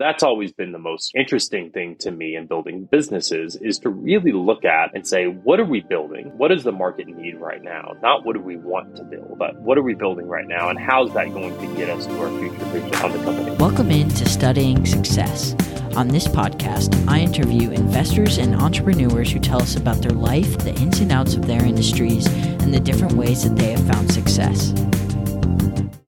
That's always been the most interesting thing to me in building businesses is to really look at and say, what are we building? What does the market need right now? Not what do we want to build, but what are we building right now? And how's that going to get us to our future vision on the company? Welcome into Studying Success. On this podcast, I interview investors and entrepreneurs who tell us about their life, the ins and outs of their industries, and the different ways that they have found success.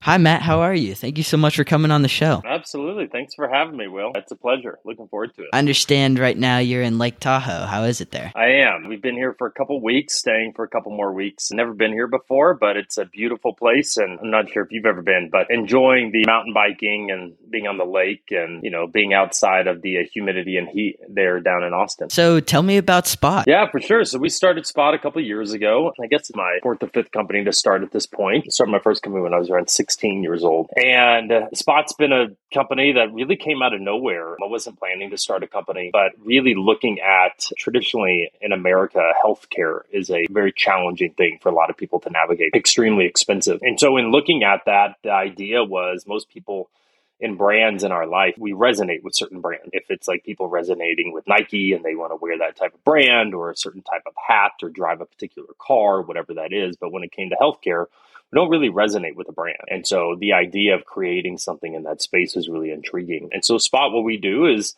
Hi, Matt. How are you? Thank you so much for coming on the show. Absolutely. Thanks for having me, Will. It's a pleasure. Looking forward to it. I understand right now you're in Lake Tahoe. How is it there? I am. We've been here for a couple weeks, staying for a couple more weeks. Never been here before, but it's a beautiful place. And I'm not sure if you've ever been, but enjoying the mountain biking and being on the lake and, you know, being outside of the humidity and heat there down in Austin. So tell me about Spot. Yeah, for sure. So we started Spot a couple years ago. I guess it's my fourth or fifth company to start at this point. I started my first company when I was around 16 years old. And uh, Spot's been a company that really came out of nowhere. I wasn't planning to start a company, but really looking at traditionally in America, healthcare is a very challenging thing for a lot of people to navigate, extremely expensive. And so, in looking at that, the idea was most people in brands in our life, we resonate with certain brands. If it's like people resonating with Nike and they want to wear that type of brand or a certain type of hat or drive a particular car, whatever that is. But when it came to healthcare, we don't really resonate with a brand. And so the idea of creating something in that space is really intriguing. And so Spot, what we do is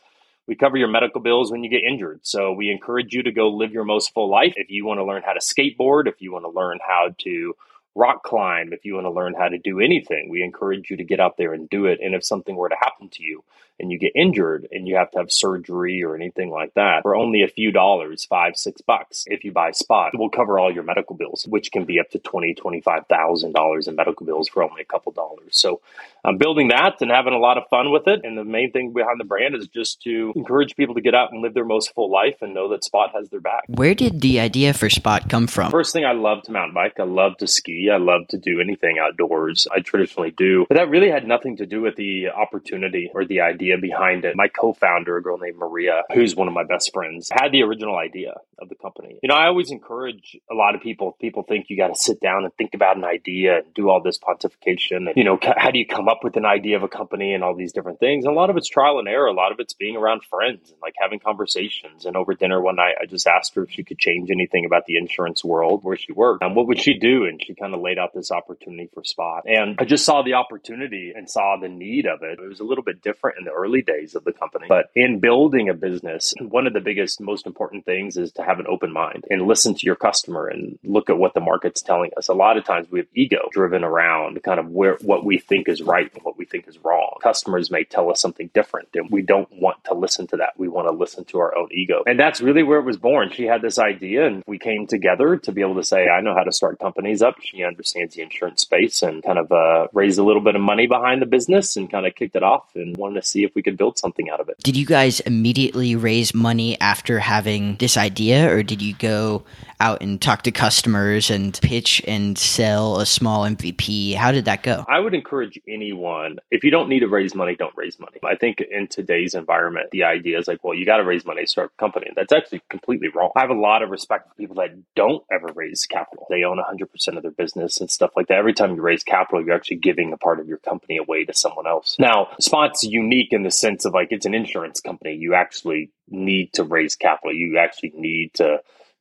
we cover your medical bills when you get injured. So we encourage you to go live your most full life. If you want to learn how to skateboard, if you want to learn how to rock climb, if you want to learn how to do anything, we encourage you to get out there and do it. And if something were to happen to you and you get injured and you have to have surgery or anything like that, for only a few dollars, five, six bucks, if you buy Spot, we'll cover all your medical bills, which can be up to twenty, twenty-five thousand dollars in medical bills for only a couple dollars. So I'm building that and having a lot of fun with it. And the main thing behind the brand is just to encourage people to get out and live their most full life and know that Spot has their back. Where did the idea for Spot come from? First thing, I love to mountain bike. I love to ski. I love to do anything outdoors. I traditionally do. But that really had nothing to do with the opportunity or the idea behind it. My co founder, a girl named Maria, who's one of my best friends, had the original idea of the company. You know, I always encourage a lot of people, people think you got to sit down and think about an idea and do all this pontification. And, you know, how do you come up with an idea of a company and all these different things? And a lot of it's trial and error. A lot of it's being around friends and like having conversations. And over dinner one night, I just asked her if she could change anything about the insurance world where she worked and what would she do? And she kind of laid out this opportunity for Spot. And I just saw the opportunity and saw the need of it. It was a little bit different in the early days of the company. But in building a business, one of the biggest, most important things is to have an open mind and listen to your customer and look at what the market's telling us. A lot of times we have ego driven around kind of where what we think is right and what we think is wrong. Customers may tell us something different and we don't want to listen to that. We want to listen to our own ego. And that's really where it was born. She had this idea and we came together to be able to say, I know how to start companies up. She understands the insurance space and kind of uh, raised a little bit of money behind the business and kind of kicked it off and wanted to see if we could build something out of it. Did you guys immediately raise money after having this idea, or did you go out and talk to customers and pitch and sell a small MVP? How did that go? I would encourage anyone, if you don't need to raise money, don't raise money. I think in today's environment, the idea is like, well, you got to raise money to start a company. That's actually completely wrong. I have a lot of respect for people that don't ever raise capital. They own 100% of their business and stuff like that. Every time you raise capital, you're actually giving a part of your company away to someone else. Now, Spot's unique in the sense of like it's an insurance company. You actually need to raise capital. You actually need to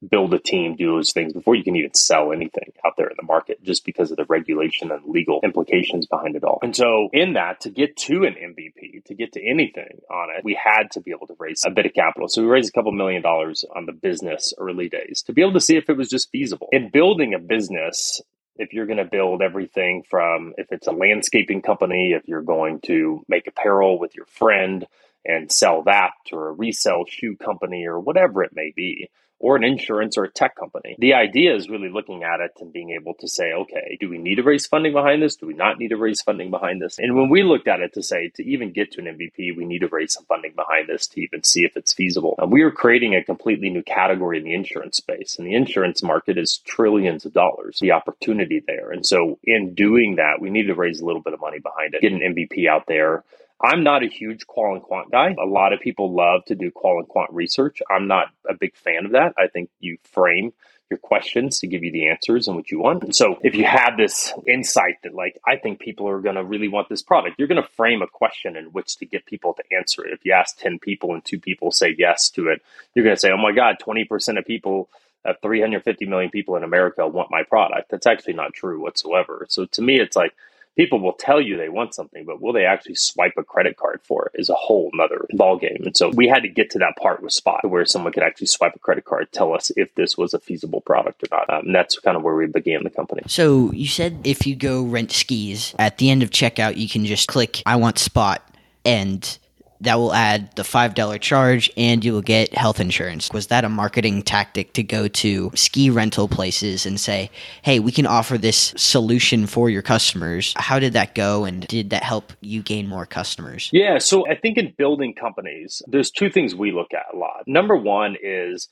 build a team, do those things before you can even sell anything out there in the market, just because of the regulation and legal implications behind it all. And so, in that, to get to an MVP, to get to anything on it, we had to be able to raise a bit of capital. So, we raised a couple million dollars on the business early days to be able to see if it was just feasible. In building a business, if you're going to build everything from if it's a landscaping company, if you're going to make apparel with your friend and sell that, or a resell shoe company, or whatever it may be, or an insurance or a tech company. The idea is really looking at it and being able to say, okay, do we need to raise funding behind this? Do we not need to raise funding behind this? And when we looked at it to say, to even get to an MVP, we need to raise some funding behind this to even see if it's feasible. And we are creating a completely new category in the insurance space. And the insurance market is trillions of dollars, the opportunity there. And so in doing that, we need to raise a little bit of money behind it, get an MVP out there I'm not a huge qual and quant guy. A lot of people love to do qual and quant research. I'm not a big fan of that. I think you frame your questions to give you the answers and what you want. And so if you have this insight that like I think people are going to really want this product, you're going to frame a question in which to get people to answer it. If you ask 10 people and two people say yes to it, you're going to say, "Oh my god, 20% of people uh, 350 million people in America want my product. That's actually not true whatsoever. So to me, it's like people will tell you they want something, but will they actually swipe a credit card for it is a whole nother ballgame. And so we had to get to that part with Spot where someone could actually swipe a credit card, tell us if this was a feasible product or not. Um, and that's kind of where we began the company. So you said if you go rent skis at the end of checkout, you can just click, I want Spot. And that will add the $5 charge and you will get health insurance. Was that a marketing tactic to go to ski rental places and say, hey, we can offer this solution for your customers? How did that go and did that help you gain more customers? Yeah, so I think in building companies, there's two things we look at a lot. Number one is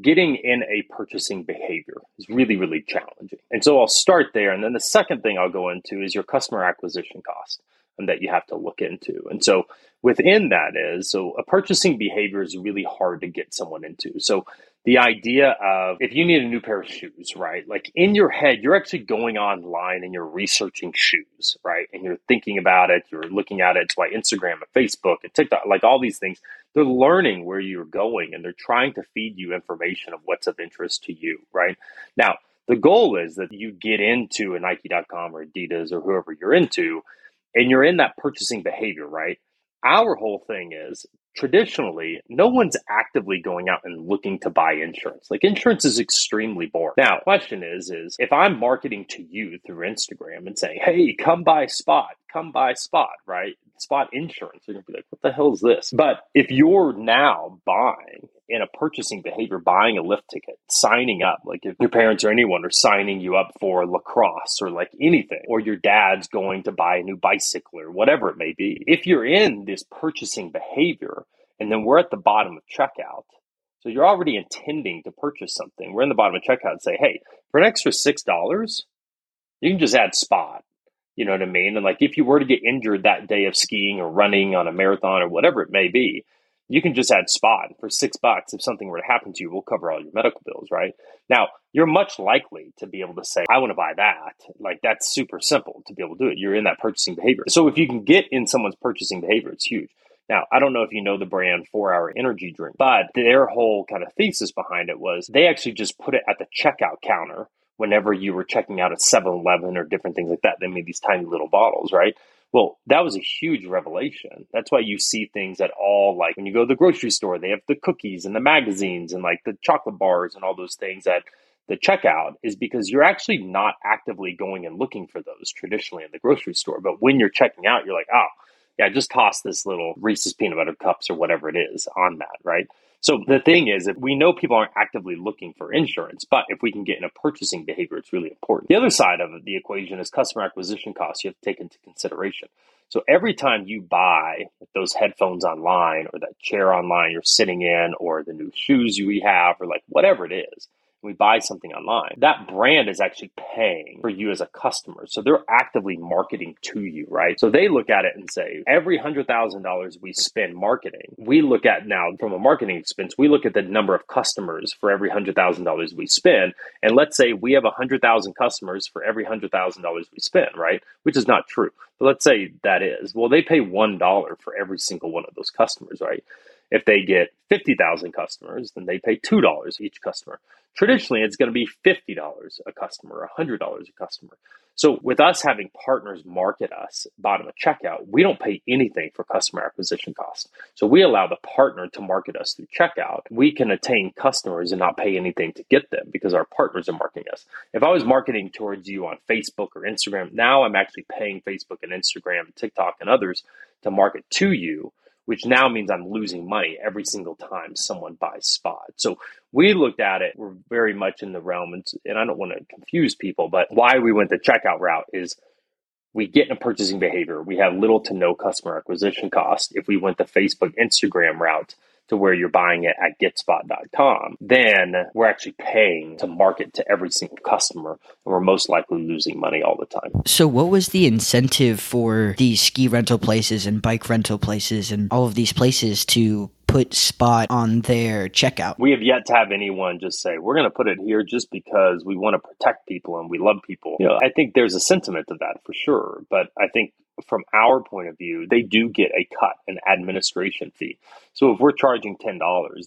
getting in a purchasing behavior is really, really challenging. And so I'll start there. And then the second thing I'll go into is your customer acquisition cost that you have to look into. And so within that is so a purchasing behavior is really hard to get someone into. So the idea of if you need a new pair of shoes, right? Like in your head, you're actually going online and you're researching shoes, right? And you're thinking about it, you're looking at it. Why Instagram and Facebook and TikTok, like all these things, they're learning where you're going and they're trying to feed you information of what's of interest to you, right? Now, the goal is that you get into a Nike.com or Adidas or whoever you're into, and you're in that purchasing behavior, right? Our whole thing is traditionally, no one's actively going out and looking to buy insurance. Like insurance is extremely boring. Now, question is, is if I'm marketing to you through Instagram and saying, hey, come buy Spot, come buy Spot, right? Spot insurance, you're gonna be like, what the hell is this? But if you're now buying in a purchasing behavior, buying a lift ticket, signing up, like if your parents or anyone are signing you up for lacrosse or like anything, or your dad's going to buy a new bicycle or whatever it may be, if you're in this purchasing behavior and then we're at the bottom of checkout, so you're already intending to purchase something, we're in the bottom of checkout and say, hey, for an extra $6, you can just add spot. You know what I mean? And like if you were to get injured that day of skiing or running on a marathon or whatever it may be, you can just add spot for six bucks. If something were to happen to you, we'll cover all your medical bills, right? Now, you're much likely to be able to say, I want to buy that. Like that's super simple to be able to do it. You're in that purchasing behavior. So if you can get in someone's purchasing behavior, it's huge. Now, I don't know if you know the brand 4 Hour Energy Drink, but their whole kind of thesis behind it was they actually just put it at the checkout counter whenever you were checking out at 7 Eleven or different things like that. They made these tiny little bottles, right? Well, that was a huge revelation. That's why you see things at all like when you go to the grocery store, they have the cookies and the magazines and like the chocolate bars and all those things at the checkout is because you're actually not actively going and looking for those traditionally in the grocery store. But when you're checking out, you're like, oh, yeah, just toss this little Reese's peanut butter cups or whatever it is on that, right? So the thing is, if we know people aren't actively looking for insurance, but if we can get in a purchasing behavior, it's really important. The other side of the equation is customer acquisition costs you have to take into consideration. So every time you buy those headphones online or that chair online you're sitting in or the new shoes you have or like whatever it is, we buy something online, that brand is actually paying for you as a customer. So they're actively marketing to you, right? So they look at it and say, every $100,000 we spend marketing, we look at now from a marketing expense, we look at the number of customers for every $100,000 we spend. And let's say we have 100,000 customers for every $100,000 we spend, right? Which is not true. But let's say that is. Well, they pay $1 for every single one of those customers, right? If they get 50,000 customers, then they pay $2 each customer. Traditionally, it's going to be $50 a customer, $100 a customer. So, with us having partners market us bottom of checkout, we don't pay anything for customer acquisition costs. So, we allow the partner to market us through checkout. We can attain customers and not pay anything to get them because our partners are marketing us. If I was marketing towards you on Facebook or Instagram, now I'm actually paying Facebook and Instagram, TikTok, and others to market to you which now means I'm losing money every single time someone buys spot. So we looked at it, we're very much in the realm, and, and I don't want to confuse people, but why we went the checkout route is we get in a purchasing behavior. We have little to no customer acquisition cost. If we went the Facebook, Instagram route, to where you're buying it at getspot.com, then we're actually paying to market to every single customer and we're most likely losing money all the time. So what was the incentive for these ski rental places and bike rental places and all of these places to put Spot on their checkout? We have yet to have anyone just say, we're going to put it here just because we want to protect people and we love people. You know, I think there's a sentiment of that for sure. But I think from our point of view, they do get a cut, an administration fee. So if we're charging $10,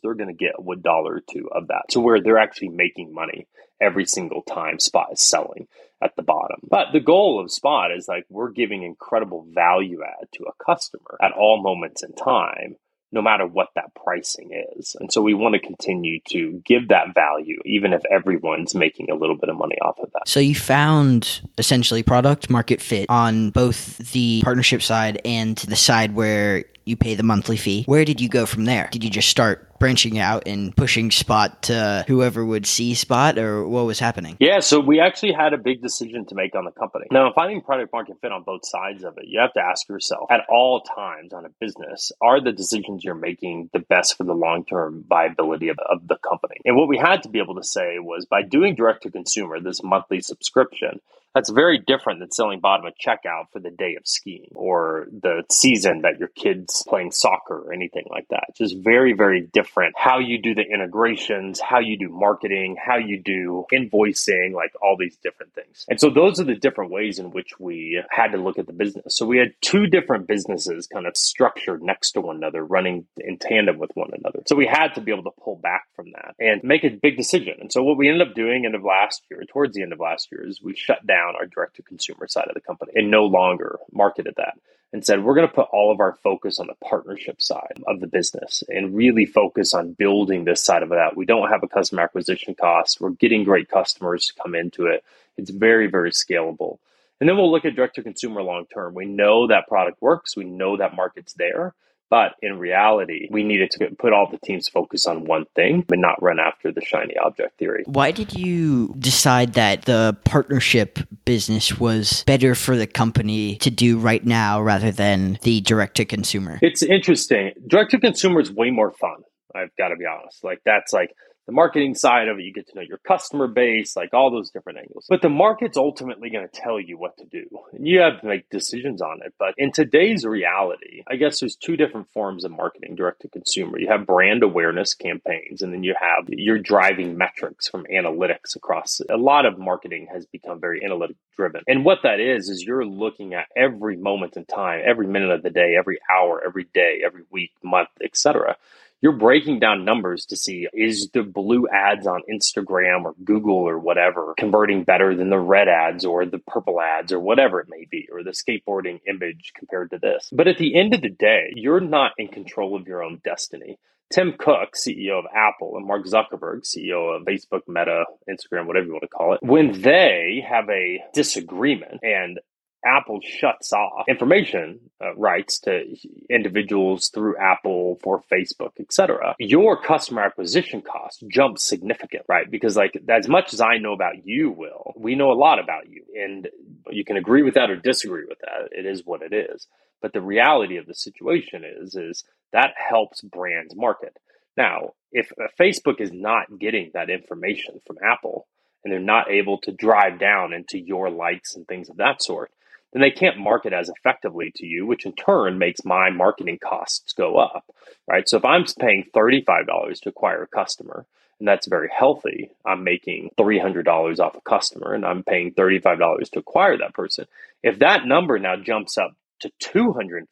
they're going to get a dollar or two of that. So where they're actually making money every single time Spot is selling at the bottom. But the goal of Spot is like we're giving incredible value add to a customer at all moments in time no matter what that pricing is. And so we want to continue to give that value, even if everyone's making a little bit of money off of that. So you found essentially product market fit on both the partnership side and the side where you pay the monthly fee. Where did you go from there? Did you just start branching out and pushing Spot to whoever would see Spot, or what was happening? Yeah, so we actually had a big decision to make on the company. Now, finding product market fit on both sides of it, you have to ask yourself at all times on a business, are the decisions you're making the best for the long term viability of, of the company? And what we had to be able to say was by doing direct to consumer, this monthly subscription, that's very different than selling bottom of checkout for the day of skiing or the season that your kids playing soccer or anything like that. It's just very, very different how you do the integrations, how you do marketing, how you do invoicing, like all these different things. And so those are the different ways in which we had to look at the business. So we had two different businesses kind of structured next to one another, running in tandem with one another. So we had to be able to pull back from that and make a big decision. And so what we ended up doing end of last year, towards the end of last year, is we shut down our direct to consumer side of the company and no longer marketed that and said we're going to put all of our focus on the partnership side of the business and really focus on building this side of that. We don't have a customer acquisition cost. We're getting great customers to come into it. It's very, very scalable. And then we'll look at direct to consumer long term. We know that product works. We know that market's there. But in reality, we needed to put all the teams focus on one thing and not run after the shiny object theory. Why did you decide that the partnership business was better for the company to do right now rather than the direct to consumer? It's interesting. Direct to consumer is way more fun. I've got to be honest. Like that's like the marketing side of it, you get to know your customer base, like all those different angles. But the market's ultimately going to tell you what to do. And you have to make decisions on it. But in today's reality, I guess there's two different forms of marketing direct to consumer. You have brand awareness campaigns, and then you have you're driving metrics from analytics across. A lot of marketing has become very analytic driven. And what that is, is you're looking at every moment in time, every minute of the day, every hour, every day, every week, month, etc you're breaking down numbers to see is the blue ads on Instagram or Google or whatever converting better than the red ads or the purple ads or whatever it may be, or the skateboarding image compared to this. But at the end of the day, you're not in control of your own destiny. Tim Cook, CEO of Apple, and Mark Zuckerberg, CEO of Facebook, Meta, Instagram, whatever you want to call it, when they have a disagreement and Apple shuts off information uh, rights to individuals through Apple for Facebook, etc. Your customer acquisition cost jumps significant, right? Because like as much as I know about you, Will, we know a lot about you, and you can agree with that or disagree with that. It is what it is. But the reality of the situation is, is that helps brands market. Now, if Facebook is not getting that information from Apple, and they're not able to drive down into your likes and things of that sort, then they can't market as effectively to you, which in turn makes my marketing costs go up, right? So if I'm paying $35 to acquire a customer, and that's very healthy, I'm making $300 off a customer and I'm paying $35 to acquire that person. If that number now jumps up to $250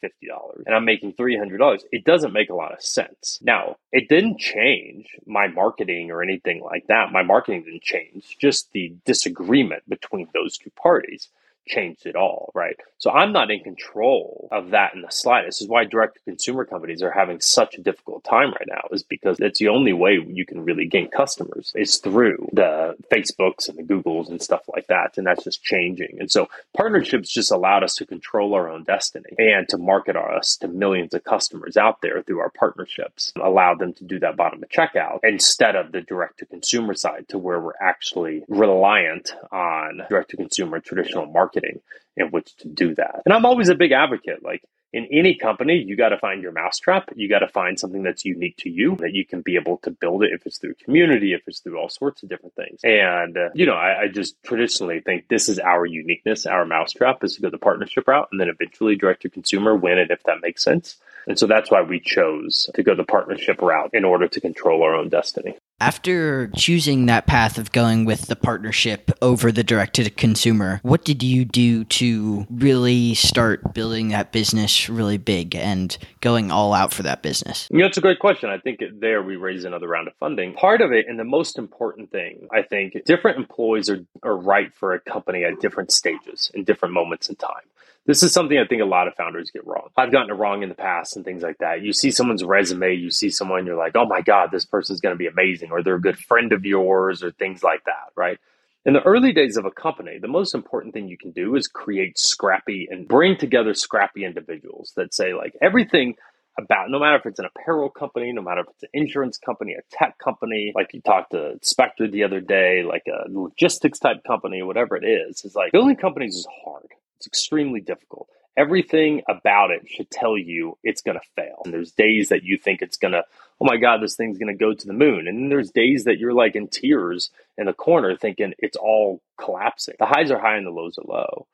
and I'm making $300, it doesn't make a lot of sense. Now, it didn't change my marketing or anything like that. My marketing didn't change, just the disagreement between those two parties changed it all, right? So I'm not in control of that in the slightest. This is why direct to consumer companies are having such a difficult time right now, is because it's the only way you can really gain customers is through the Facebooks and the Googles and stuff like that. And that's just changing. And so partnerships just allowed us to control our own destiny and to market us to millions of customers out there through our partnerships, allowed them to do that bottom of checkout instead of the direct to consumer side to where we're actually reliant on direct to consumer traditional marketing marketing in which to do that. And I'm always a big advocate. Like in any company, you got to find your mousetrap. You got to find something that's unique to you that you can be able to build it if it's through community, if it's through all sorts of different things. And, uh, you know, I, I, just traditionally think this is our uniqueness, our mousetrap is to go the partnership route and then eventually direct to consumer when and if that makes sense. And so that's why we chose to go the partnership route in order to control our own destiny. After choosing that path of going with the partnership over the direct to consumer, what did you do to really start building that business really big and going all out for that business? You know, it's a great question. I think there we raised another round of funding. Part of it, and the most important thing, I think, different employees are, are right for a company at different stages in different moments in time. This is something I think a lot of founders get wrong. I've gotten it wrong in the past and things like that. You see someone's resume, you see someone, you're like, oh my God, this person's going to be amazing, or they're a good friend of yours, or things like that, right? In the early days of a company, the most important thing you can do is create scrappy and bring together scrappy individuals that say, like, everything about no matter if it's an apparel company, no matter if it's an insurance company, a tech company, like you talked to Spectre the other day, like a logistics type company, whatever it is, is like building companies is hard. It's extremely difficult. Everything about it should tell you it's going to fail. And there's days that you think it's going to, oh my God, this thing's going to go to the moon. And then there's days that you're like in tears in the corner thinking it's all collapsing. The highs are high and the lows are low.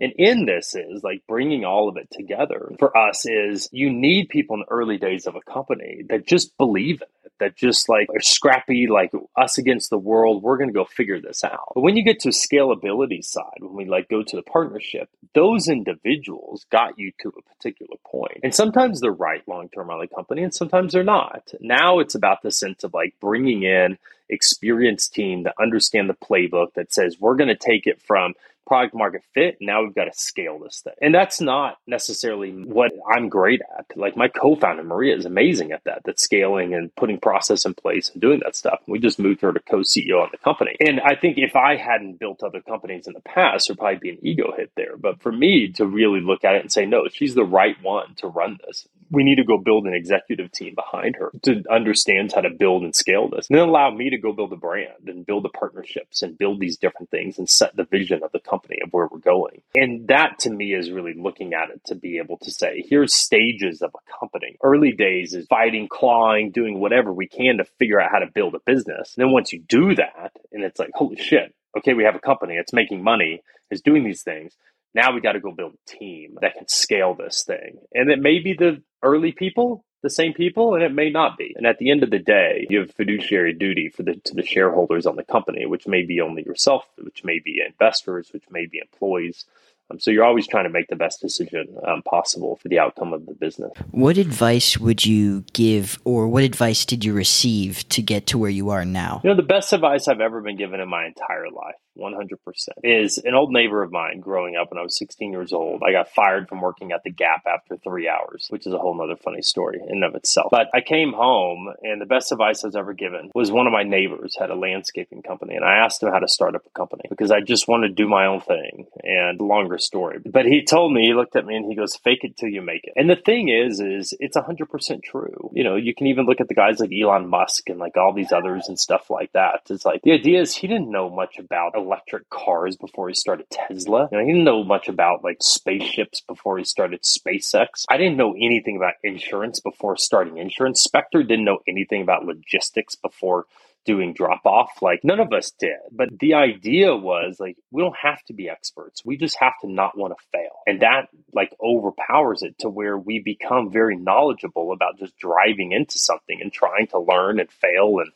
And in this is like bringing all of it together for us is you need people in the early days of a company that just believe in it, that just like are scrappy, like us against the world. We're going to go figure this out. But when you get to scalability side, when we like go to the partnership, those individuals got you to a particular point. And sometimes they're right long term on the company and sometimes they're not. Now it's about the sense of like bringing in experienced team that understand the playbook that says we're going to take it from product market fit. Now we've got to scale this thing. And that's not necessarily what I'm great at. Like my co-founder Maria is amazing at that, that scaling and putting process in place and doing that stuff. We just moved her to co-CEO on the company. And I think if I hadn't built other companies in the past, there'd probably be an ego hit there. But for me to really look at it and say, no, she's the right one to run this. We need to go build an executive team behind her to understand how to build and scale this. And then allow me to go build a brand and build the partnerships and build these different things and set the vision of the company of where we're going. And that to me is really looking at it to be able to say, here's stages of a company. Early days is fighting, clawing, doing whatever we can to figure out how to build a business. And then once you do that, and it's like, holy shit, okay, we have a company, it's making money, it's doing these things. Now we got to go build a team that can scale this thing. And it may be the early people, the same people and it may not be. And at the end of the day, you have fiduciary duty for the to the shareholders on the company, which may be only yourself, which may be investors, which may be employees. Um, so you're always trying to make the best decision um, possible for the outcome of the business. What advice would you give, or what advice did you receive to get to where you are now? You know, the best advice I've ever been given in my entire life 100% is an old neighbor of mine growing up when I was 16 years old. I got fired from working at the Gap after three hours, which is a whole nother funny story in and of itself. But I came home and the best advice I was ever given was one of my neighbors had a landscaping company and I asked him how to start up a company because I just wanted to do my own thing and longer story. But he told me, he looked at me and he goes, fake it till you make it. And the thing is, is it's 100% true. You know, you can even look at the guys like Elon Musk and like all these others and stuff like that. It's like the idea is he didn't know much about electric cars before he started Tesla. And he didn't know much about like spaceships before he started SpaceX. I didn't know anything about insurance before starting insurance. Spectre didn't know anything about logistics before doing drop off. Like none of us did. But the idea was like we don't have to be experts. We just have to not want to fail. And that like overpowers it to where we become very knowledgeable about just driving into something and trying to learn and fail and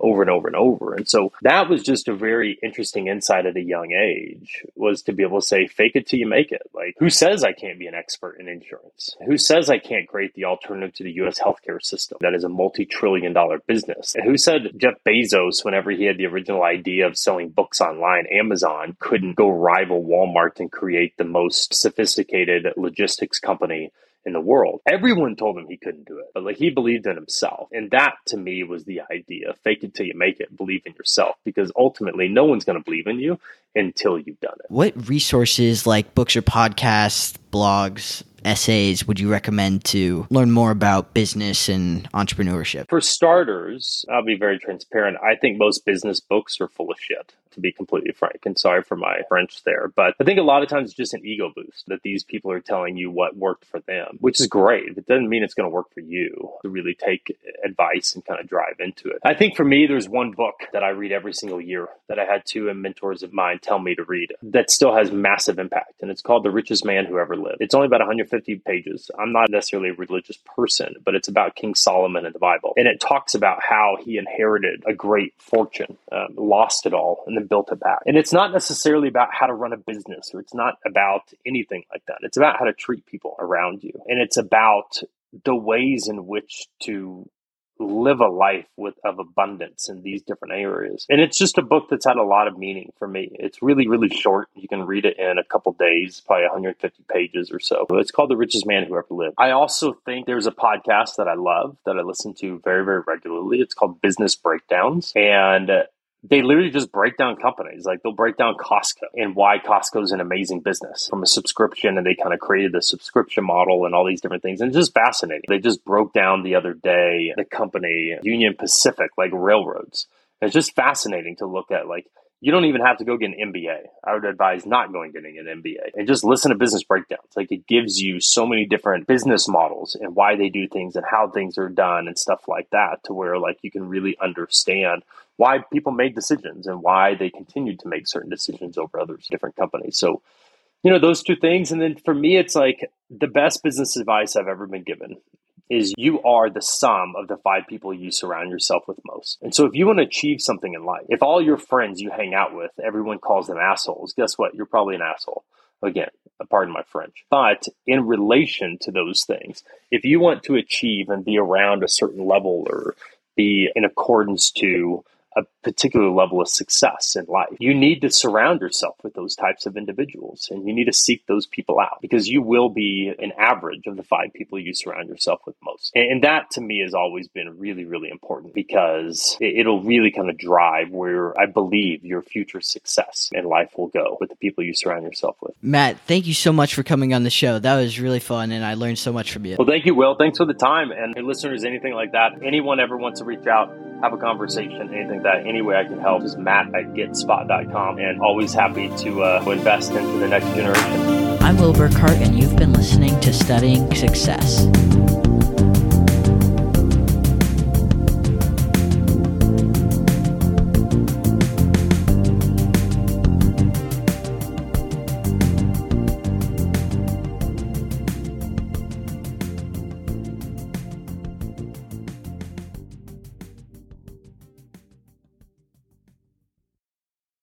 over and over and over. And so that was just a very interesting insight at a young age was to be able to say, fake it till you make it. Like, who says I can't be an expert in insurance? Who says I can't create the alternative to the US healthcare system that is a multi trillion dollar business? And who said Jeff Bezos, whenever he had the original idea of selling books online, Amazon couldn't go rival Walmart and create the most sophisticated logistics company in the world. Everyone told him he couldn't do it, but like he believed in himself. And that to me was the idea. Fake it till you make it, believe in yourself because ultimately no one's going to believe in you until you've done it. What resources like books or podcasts, blogs, essays would you recommend to learn more about business and entrepreneurship? For starters, I'll be very transparent. I think most business books are full of shit to be completely frank. And sorry for my French there. But I think a lot of times it's just an ego boost that these people are telling you what worked for them, which is great. It doesn't mean it's going to work for you to really take advice and kind of drive into it. I think for me, there's one book that I read every single year that I had two mentors of mine tell me to read that still has massive impact. And it's called The Richest Man Who Ever Lived. It's only about 150 pages. I'm not necessarily a religious person, but it's about King Solomon in the Bible. And it talks about how he inherited a great fortune, um, lost it all, and then built it back. And it's not necessarily about how to run a business or it's not about anything like that. It's about how to treat people around you. And it's about the ways in which to live a life with of abundance in these different areas. And it's just a book that's had a lot of meaning for me. It's really really short. You can read it in a couple days, probably 150 pages or so. It's called The Richest Man Who Ever Lived. I also think there's a podcast that I love that I listen to very very regularly. It's called Business Breakdowns and they literally just break down companies. Like they'll break down Costco and why Costco is an amazing business from a subscription. And they kind of created the subscription model and all these different things. And it's just fascinating. They just broke down the other day the company Union Pacific, like railroads. It's just fascinating to look at. Like you don't even have to go get an MBA. I would advise not going getting an MBA and just listen to business breakdowns. Like it gives you so many different business models and why they do things and how things are done and stuff like that to where like you can really understand why people made decisions and why they continued to make certain decisions over others, different companies. So, you know, those two things. And then for me, it's like the best business advice I've ever been given is you are the sum of the five people you surround yourself with most. And so if you want to achieve something in life, if all your friends you hang out with, everyone calls them assholes, guess what? You're probably an asshole. Again, pardon my French. But in relation to those things, if you want to achieve and be around a certain level or be in accordance to a particular level of success in life. You need to surround yourself with those types of individuals and you need to seek those people out because you will be an average of the five people you surround yourself with most. And that to me has always been really, really important because it'll really kind of drive where I believe your future success in life will go with the people you surround yourself with. Matt, thank you so much for coming on the show. That was really fun and I learned so much from you. Well, thank you, Will. Thanks for the time. And listeners, anything like that, anyone ever wants to reach out, have a conversation, anything that, any way I can help is matt at getspot.com and always happy to uh, invest into the next generation. I'm Will Burkhart, and you've been listening to Studying Success.